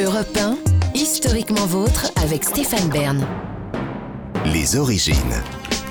Europe 1, historiquement vôtre avec Stéphane Bern. Les origines.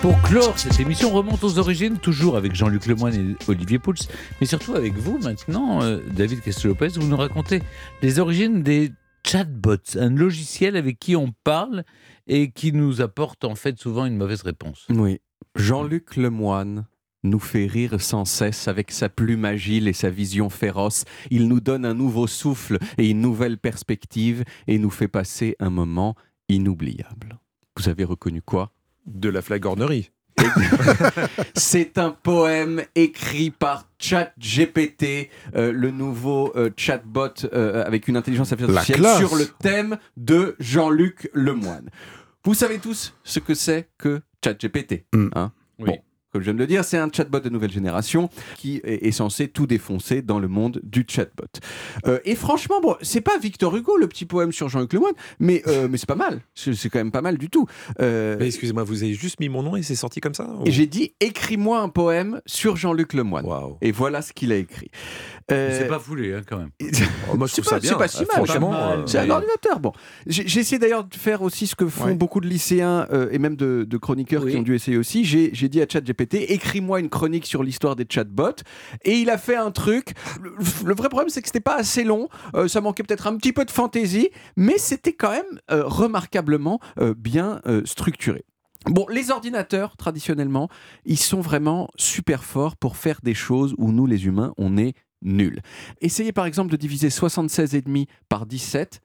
Pour clore cette émission, remonte aux origines, toujours avec Jean-Luc Lemoyne et Olivier Pouls, mais surtout avec vous maintenant, euh, David Castel-Lopez, vous nous racontez les origines des chatbots, un logiciel avec qui on parle et qui nous apporte en fait souvent une mauvaise réponse. Oui. Jean-Luc Lemoine nous fait rire sans cesse avec sa plume agile et sa vision féroce. Il nous donne un nouveau souffle et une nouvelle perspective et nous fait passer un moment inoubliable. Vous avez reconnu quoi? De la flagornerie. C'est un poème écrit par ChatGPT, euh, le nouveau euh, chatbot euh, avec une intelligence artificielle sur le thème de Jean-Luc Lemoine. Vous savez tous ce que c'est que ChatGPT. Mm. hein? Oui. Bon, comme je viens de le dire, c'est un chatbot de nouvelle génération qui est, censé tout défoncer dans le monde du chatbot. Euh, et franchement, bon, c'est pas Victor Hugo le petit poème sur Jean-Luc Lemoine, mais euh, mais c'est pas mal. C'est quand même pas mal du tout. Euh, excusez-moi, vous avez juste mis mon nom et c'est sorti comme ça ou- et j'ai dit écris-moi un poème sur Jean-Luc Lemoine. Waouh. Et voilà ce qu'il a écrit. Euh, C'est pas foulé hein, quand même. Oh, moi, je c'est ça pas- bien. c'est pas si mal. Franchement, euh, C'est un ordinateur. Bon, j'ai essayé d'ailleurs de faire aussi ce que font Ouais. beaucoup de lycéens euh, et même de, de chroniqueurs Oui. qui ont dû essayer aussi. J'ai j'ai dit à ChatGPT écris-moi une chronique sur l'histoire des chatbots et il a fait un truc. Le, le vrai problème, c'est que c'était pas assez long. Euh, ça manquait peut-être un petit peu de fantaisie, mais c'était quand même euh, remarquablement euh, bien euh, structuré. Bon, les ordinateurs, traditionnellement, ils sont vraiment super forts pour faire des choses où nous, les humains, on est nuls. Essayez par exemple de diviser 76,5 par 17,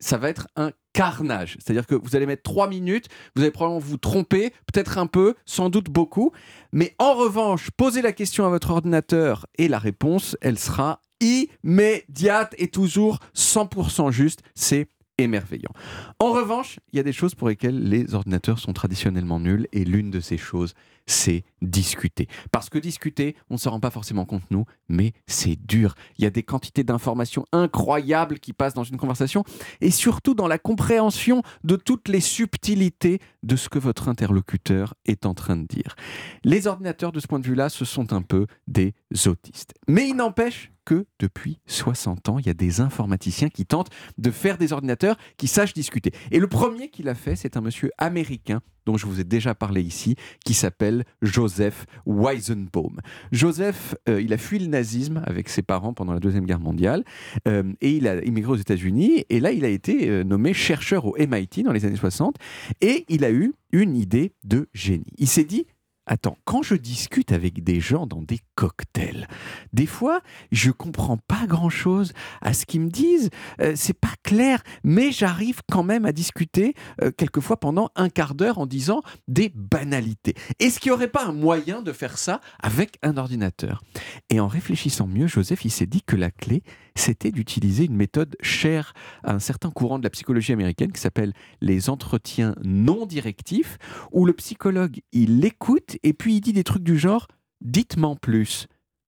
ça va être un carnage. C'est-à-dire que vous allez mettre 3 minutes, vous allez probablement vous tromper, peut-être un peu, sans doute beaucoup. Mais en revanche, posez la question à votre ordinateur et la réponse, elle sera immédiate et toujours 100% juste. C'est émerveillant. En revanche, il y a des choses pour lesquelles les ordinateurs sont traditionnellement nuls et l'une de ces choses, c'est discuter. Parce que discuter, on ne s'en rend pas forcément compte nous, mais c'est dur. Il y a des quantités d'informations incroyables qui passent dans une conversation et surtout dans la compréhension de toutes les subtilités de ce que votre interlocuteur est en train de dire. Les ordinateurs, de ce point de vue-là, ce sont un peu des autistes. Mais il n'empêche que depuis 60 ans, il y a des informaticiens qui tentent de faire des ordinateurs qui sachent discuter. Et le premier qui l'a fait, c'est un monsieur américain dont je vous ai déjà parlé ici, qui s'appelle Joseph Weizenbaum. Joseph, euh, il a fui le nazisme avec ses parents pendant la Deuxième Guerre mondiale, euh, et il a immigré aux États-Unis, et là, il a été euh, nommé chercheur au MIT dans les années 60, et il a eu une idée de génie. Il s'est dit, attends, quand je discute avec des gens dans des cocktails, des fois, je comprends pas grand-chose à ce qu'ils me disent, euh, c'est pas clair, mais j'arrive quand même à discuter euh, quelquefois pendant un quart d'heure en disant des banalités. Est-ce qu'il n'y aurait pas un moyen de faire ça avec un ordinateur? Et en réfléchissant mieux, Joseph, il s'est dit que la clé, c'était d'utiliser une méthode chère à un certain courant de la psychologie américaine qui s'appelle les entretiens non directifs, où le psychologue, il écoute et puis il dit des trucs du genre « dites-moi en plus ».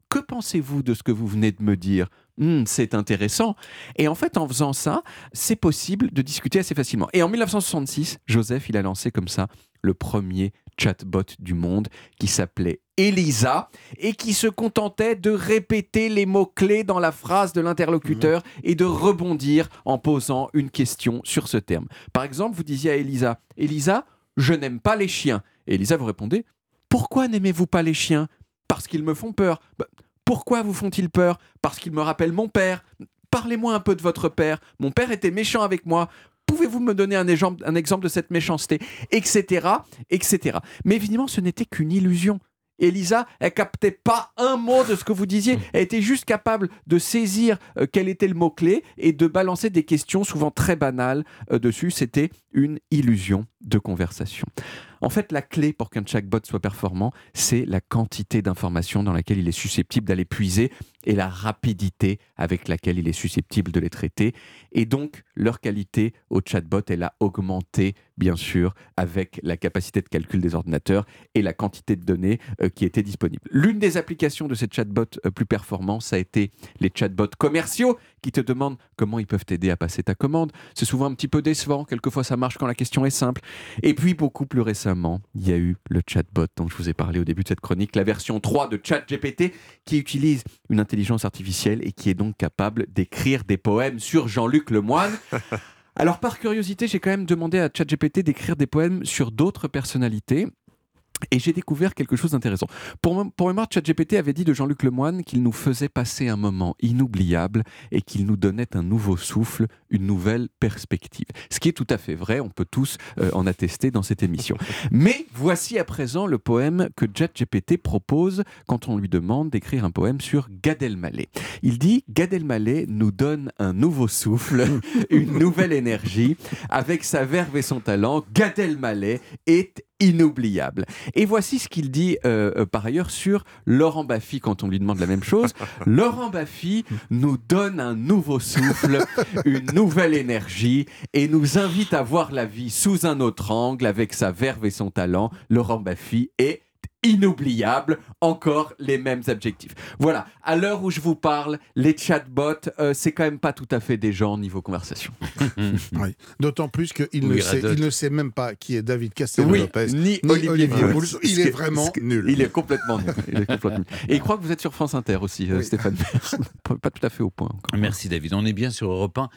Que pensez-vous de ce que vous venez de me dire? Hmm, C'est intéressant. Et en fait, en faisant ça, c'est possible de discuter assez facilement. Et en 1966, Joseph, il a lancé comme ça le premier chatbot du monde qui s'appelait Elisa et qui se contentait de répéter les mots-clés dans la phrase de l'interlocuteur et de rebondir en posant une question sur ce terme. Par exemple, vous disiez à Elisa, Elisa, je n'aime pas les chiens. Et Elisa vous répondez, pourquoi n'aimez-vous pas les chiens? Parce qu'ils me font peur. Bah, pourquoi vous font-ils peur? Parce qu'ils me rappellent mon père. Parlez-moi un peu de votre père. Mon père était méchant avec moi. Pouvez-vous me donner un exemple, un exemple de cette méchanceté? Etc. Etc. Mais évidemment, ce n'était qu'une illusion. Elisa, elle captait pas un mot de ce que vous disiez. Elle était juste capable de saisir euh, quel était le mot-clé et de balancer des questions souvent très banales euh, dessus. C'était une illusion de conversation. En fait, la clé pour qu'un chatbot soit performant, c'est la quantité d'informations dans laquelle il est susceptible d'aller puiser et la rapidité avec laquelle il est susceptible de les traiter. Et donc, leur qualité au chatbot, elle a augmenté, bien sûr, avec la capacité de calcul des ordinateurs et la quantité de données euh, qui étaient disponibles. L'une des applications de ces chatbots euh, plus performants, ça a été les chatbots commerciaux qui te demandent comment ils peuvent t'aider à passer ta commande. C'est souvent un petit peu décevant, quelquefois ça marche quand la question est simple. Et puis, beaucoup plus récemment, récemment, il y a eu le chatbot dont je vous ai parlé au début de cette chronique, la version 3 de ChatGPT qui utilise une intelligence artificielle et qui est donc capable d'écrire des poèmes sur Jean-Luc Lemoine. Alors par curiosité, j'ai quand même demandé à ChatGPT d'écrire des poèmes sur d'autres personnalités. Et j'ai découvert quelque chose d'intéressant. Pour, pour mémoire, ChatGPT avait dit de Jean-Luc Lemoine qu'il nous faisait passer un moment inoubliable et qu'il nous donnait un nouveau souffle, une nouvelle perspective. Ce qui est tout à fait vrai, on peut tous euh, en attester dans cette émission. Mais voici à présent le poème que ChatGPT propose quand on lui demande d'écrire un poème sur Gad Elmaleh. Il dit Gad Elmaleh nous donne un nouveau souffle, une nouvelle énergie. Avec sa verve et son talent, Gad Elmaleh est inoubliable. Et voici ce qu'il dit euh, euh, par ailleurs sur Laurent Baffy quand on lui demande la même chose. Laurent Baffy nous donne un nouveau souffle, une nouvelle énergie et nous invite à voir la vie sous un autre angle avec sa verve et son talent. Laurent Baffy est inoubliable, encore les mêmes adjectifs. Voilà, à l'heure où je vous parle, les chatbots, euh, c'est quand même pas tout à fait des gens niveau conversation. Oui. D'autant plus qu'il Oui, ne, sait, il ne sait même pas qui est David Castello Oui, Lopez. ni, ni Olivier, Olivier. Il est vraiment nul. Il est complètement nul. Il est complètement nul. Et il croit que vous êtes sur France Inter aussi, euh. Stéphane pas tout à fait au point encore. Merci David. On est bien sur Europe 1